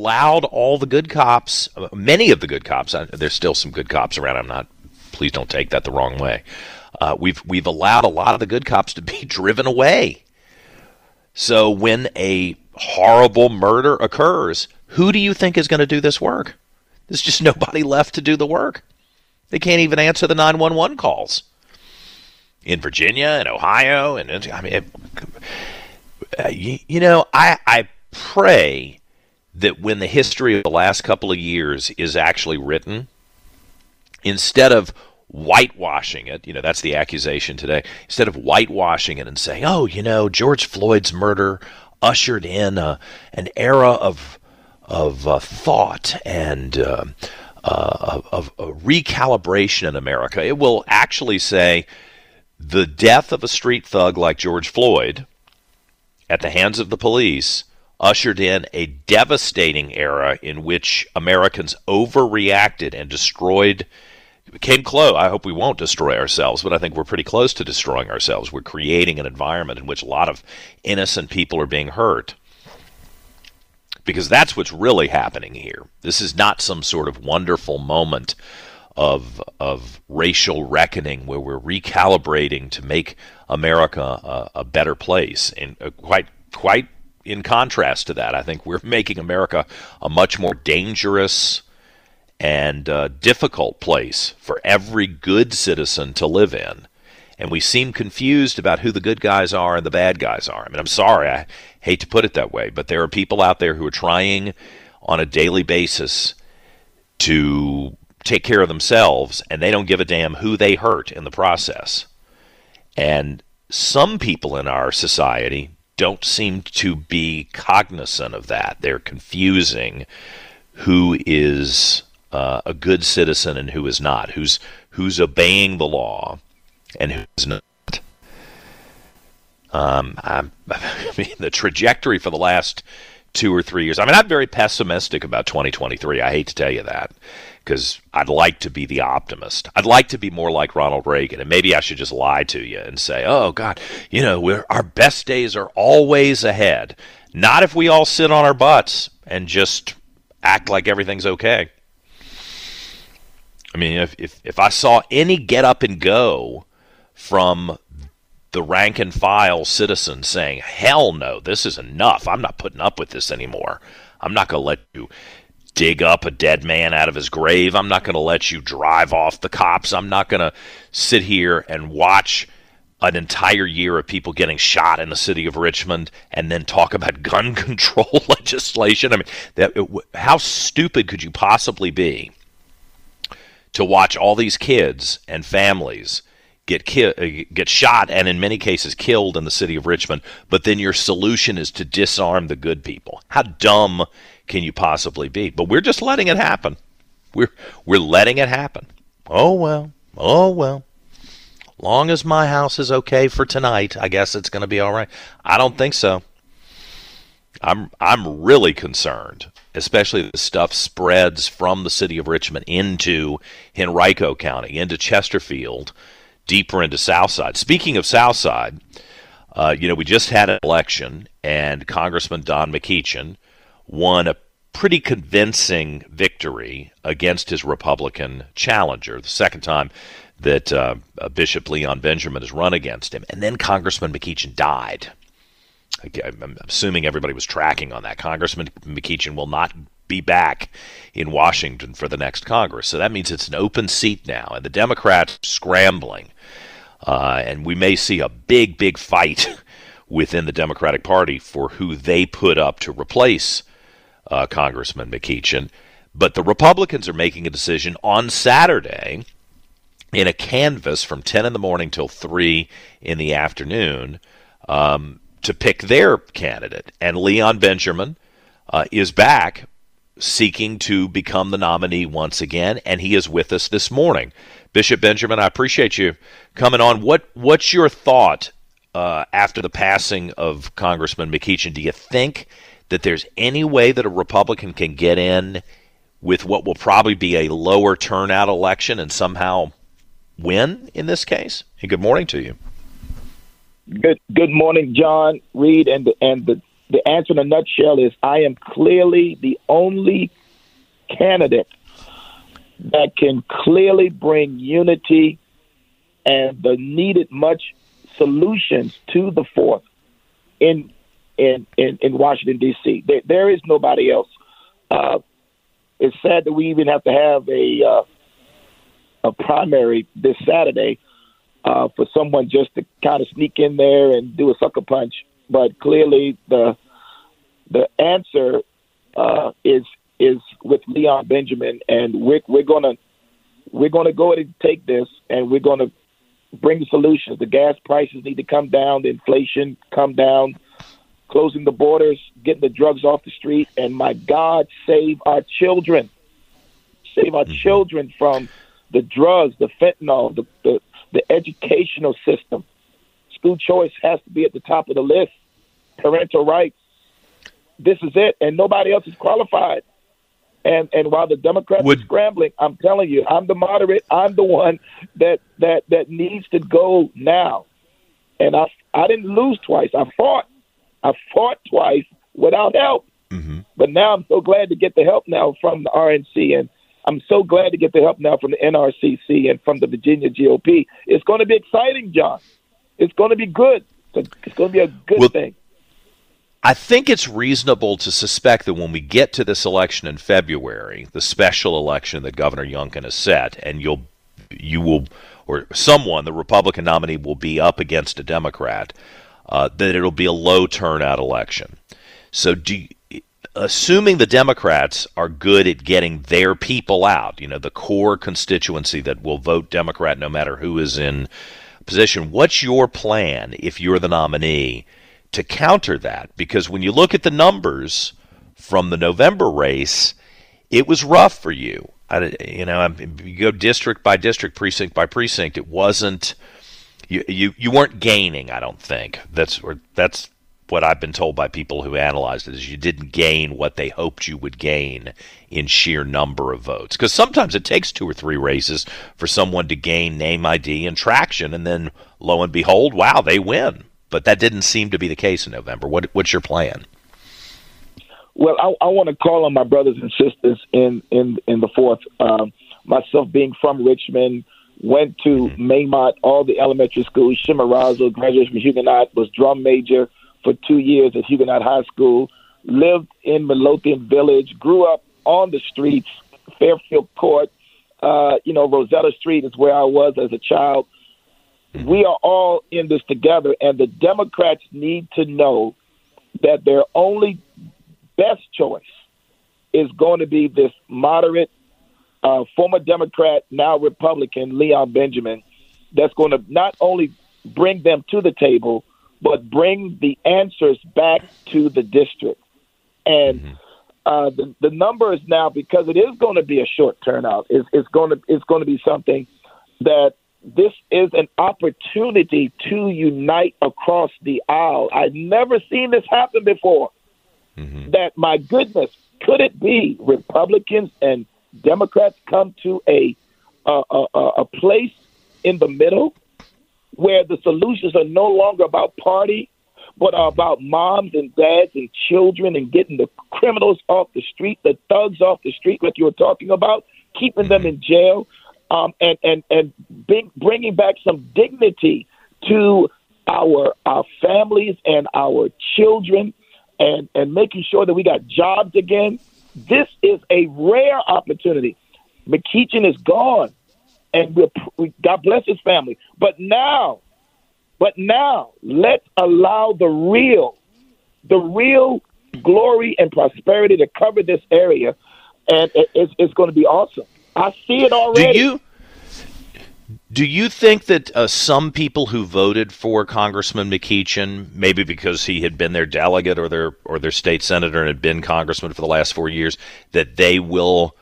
allowed all the good cops, many of the good cops. There's still some good cops around. I'm not. Please don't take that the wrong way. Uh, we've we've allowed a lot of the good cops to be driven away. So when a horrible murder occurs, who do you think is going to do this work? There's just nobody left to do the work. They can't even answer the 911 calls in Virginia and Ohio, and I mean, it, uh, you, you know, I I pray that when the history of the last couple of years is actually written, instead of whitewashing it, you know, that's the accusation today, instead of whitewashing it and saying, oh, you know, George Floyd's murder ushered in a, an era of, of uh, thought and uh, uh, of, of recalibration in America, it will actually say the death of a street thug like George Floyd at the hands of the police ushered in a devastating era in which Americans overreacted and destroyed came close. I hope we won't destroy ourselves, but I think we're pretty close to destroying ourselves. We're creating an environment in which a lot of innocent people are being hurt. Because that's what's really happening here. This is not some sort of wonderful moment of of racial reckoning where we're recalibrating to make America a, a better place. And uh, quite quite in contrast to that, I think we're making America a much more dangerous and uh, difficult place for every good citizen to live in. And we seem confused about who the good guys are and the bad guys are. I mean, I'm sorry, I hate to put it that way, but there are people out there who are trying on a daily basis to take care of themselves, and they don't give a damn who they hurt in the process. And some people in our society don't seem to be cognizant of that. They're confusing who is uh, a good citizen and who is not, who's who's obeying the law and who's not. Um, I mean, the trajectory for the last two or three years. I mean, I'm very pessimistic about 2023. I hate to tell you that because I'd like to be the optimist. I'd like to be more like Ronald Reagan, and maybe I should just lie to you and say, "Oh God, you know, our best days are always ahead." Not if we all sit on our butts and just act like everything's okay. I mean, if if, if I saw any get up and go from the rank and file citizen saying, "Hell no, this is enough. I'm not putting up with this anymore. I'm not going to let you dig up a dead man out of his grave. I'm not going to let you drive off the cops. I'm not going to sit here and watch an entire year of people getting shot in the city of Richmond and then talk about gun control legislation. I mean, that, how stupid could you possibly be to watch all these kids and families get ki- uh, get shot and in many cases killed in the city of Richmond, but then your solution is to disarm the good people? How dumb can you possibly be? But we're just letting it happen. We're we're letting it happen. Oh well. Oh well. Long as my house is okay for tonight, I guess it's going to be all right. I don't think so. I'm I'm really concerned, especially the stuff spreads from the city of Richmond into Henrico County, into Chesterfield, deeper into Southside. Speaking of Southside, uh, you know, we just had an election, and Congressman Don McEachin won a pretty convincing victory against his Republican challenger, the second time that uh, uh, Bishop Leon Benjamin has run against him. And then Congressman McEachin died. I'm assuming everybody was tracking on that. Congressman McEachin will not be back in Washington for the next Congress. So that means it's an open seat now, and the Democrats scrambling. Uh, and we may see a big, big fight within the Democratic Party for who they put up to replace uh, Congressman McEachin. But the Republicans are making a decision on Saturday in a canvass from 10 in the morning till 3 in the afternoon um, to pick their candidate. And Leon Benjamin uh, is back seeking to become the nominee once again, and he is with us this morning. Bishop Benjamin, I appreciate you coming on. What What's your thought uh, after the passing of Congressman McEachin? Do you think that there's any way that a Republican can get in with what will probably be a lower turnout election and somehow win in this case? And good morning to you. Good Good morning, John Reid, and and the the answer in a nutshell is I am clearly the only candidate that can clearly bring unity and the needed much solutions to the fourth in in in, in Washington D.C. There, there is nobody else. Uh, it's sad that we even have to have a uh, a primary this Saturday uh, for someone just to kind of sneak in there and do a sucker punch. But clearly, the the answer uh, is is with Leon Benjamin, and we're we're gonna we're gonna go ahead and take this, and we're gonna bring the solutions. The gas prices need to come down, the inflation come down, closing the borders, getting the drugs off the street, and my God, save our children, save our mm-hmm. children from the drugs, the fentanyl, the, the the educational system. School choice has to be at the top of the list. Parental rights. This is it, and nobody else is qualified. And and while the Democrats Would, are scrambling, I'm telling you, I'm the moderate. I'm the one that that that needs to go now. And I I didn't lose twice. I fought. I fought twice without help. Mm-hmm. But now I'm so glad to get the help now from the RNC and I'm so glad to get the help now from the NRCC and from the Virginia GOP. It's going to be exciting, John. It's going to be good. It's going to be a good well, thing. I think it's reasonable to suspect that when we get to this election in February, the special election that Governor Youngkin has set, and you'll you will or someone, the Republican nominee, will be up against a Democrat, uh, that it'll be a low turnout election. So, do assuming the Democrats are good at getting their people out, you know, the core constituency that will vote Democrat no matter who is in position, what's your plan if you're the nominee to counter that? Because when you look at the numbers from the November race, it was rough for you. I, you know, you go district by district, precinct by precinct. It wasn't you, you you weren't gaining. I don't think that's or that's what I've been told by people who analyzed it is you didn't gain what they hoped you would gain in sheer number of votes. Because sometimes it takes two or three races for someone to gain name ID and traction, and then lo and behold, wow, they win. But that didn't seem to be the case in November. What, what's your plan? Well, I, I want to call on my brothers and sisters in in in the fourth. Um, myself being from Richmond, went to mm-hmm. Maymont, all the elementary schools. Chimborazo, graduated from Huguenot, was drum major for two years at Huguenot High School, lived in Midlothian Village, grew up on the streets, Fairfield Court, uh, you know, Rosetta Street is where I was as a child. We are all in this together, and the Democrats need to know that their only best choice is going to be this moderate, uh, former Democrat, now Republican, Leon Benjamin, that's going to not only bring them to the table, but bring the answers back to the district. And mm-hmm. uh, the the numbers now, because it is going to be a short turnout, is it's going to it's going to be something that this is an opportunity to unite across the aisle. I've never seen this happen before. Mm-hmm. That my goodness, could it be Republicans and Democrats come to a a, a, a place in the middle where the solutions are no longer about party, but are about moms and dads and children and getting the criminals off the street, the thugs off the street, like you were talking about, keeping them in jail, um, and and and bring, bringing back some dignity to our our families and our children, and and making sure that we got jobs again. This is a rare opportunity. McEachin is gone, and we're, we, God bless his family. But now, but now, let's allow the real, the real glory and prosperity to cover this area, and it, it's, it's going to be awesome. I see it already. Do you? Do you think that uh, some people who voted for Congressman McEachin, maybe because he had been their delegate or their or their state senator and had been congressman for the last four years, that they will?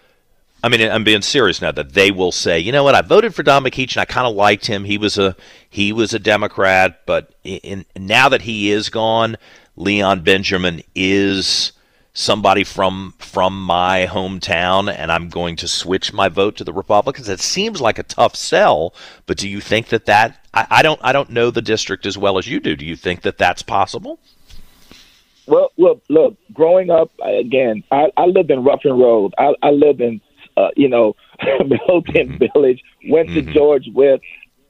I mean, I'm being serious now. That they will say, you know what, I voted for Don McEachin. I kind of liked him. He was a he was a Democrat, but in, now that he is gone, Leon Benjamin is somebody from from my hometown and I'm going to switch my vote to the Republicans. It seems like a tough sell, but do you think that that I, I don't I don't know the district as well as you do. Do you think that that's possible? Well, look, look. Growing up, again, I, I lived in Ruffin Road. I, I lived in, uh, you know, Milton mm-hmm. Village. Went mm-hmm. to George Wythe.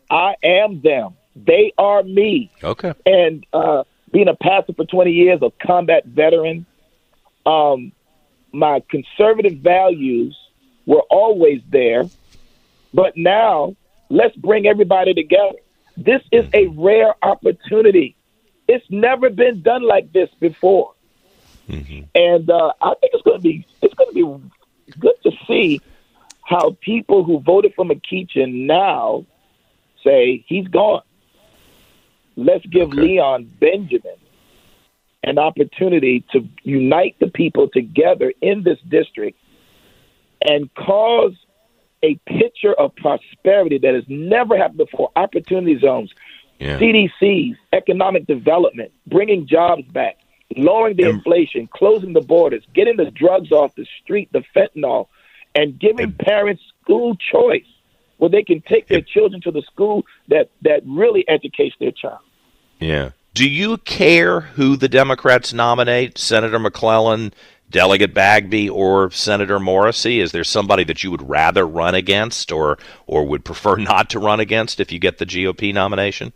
I am them. They are me. Okay. And uh, being a pastor for 20 years, a combat veteran, um, my conservative values were always there, but now let's bring everybody together. This is a rare opportunity. It's never been done like this before, mm-hmm. and uh, I think it's going to be it's going to be good to see how people who voted for McEachin now say he's gone. Let's give okay. Leon Benjamin an opportunity to unite the people together in this district and cause a picture of prosperity that has never happened before opportunity zones, yeah. CDCs, economic development, bringing jobs back, lowering the and, inflation, closing the borders, getting the drugs off the street, the fentanyl, and giving and, parents school choice where they can take their children to the school that, that really educates their child. Yeah. Do you care who the Democrats nominate, Senator McClellan, Delegate Bagby, or Senator Morrissey? Is there somebody that you would rather run against, or or would prefer not to run against if you get the GOP nomination?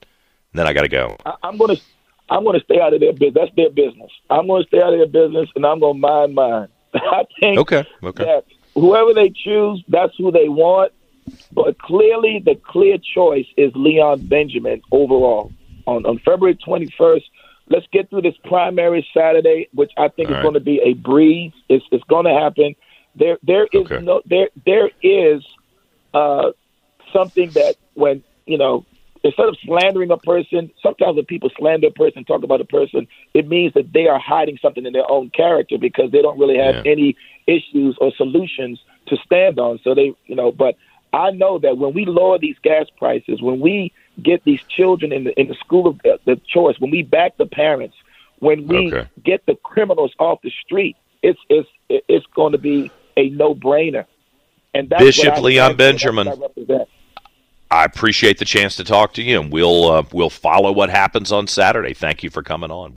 then I got to go. I, I'm going to I'm going to stay out of their business. That's their business. I'm going to stay out of their business, and I'm going to mind mine. I think okay, okay. that whoever they choose, that's who they want. But clearly, the clear choice is Leon Benjamin overall on, on February 21st. Let's get through this primary Saturday, which I think All is right. going to be a breeze. It's, it's going to happen. There, there is okay. no, there, there is uh, something that when you know, instead of slandering a person, sometimes when people slander a person, talk about a person, it means that they are hiding something in their own character because they don't really have yeah. any issues or solutions to stand on. So they, you know, but I know that when we lower these gas prices, when we get these children in the in the school of the, the choice, when we back the parents, when we okay. get the criminals off the street, it's it's it's going to be a no brainer. And that's Bishop Leon Benjamin. I, I appreciate the chance to talk to you, and we'll uh, we'll follow what happens on Saturday. Thank you for coming on.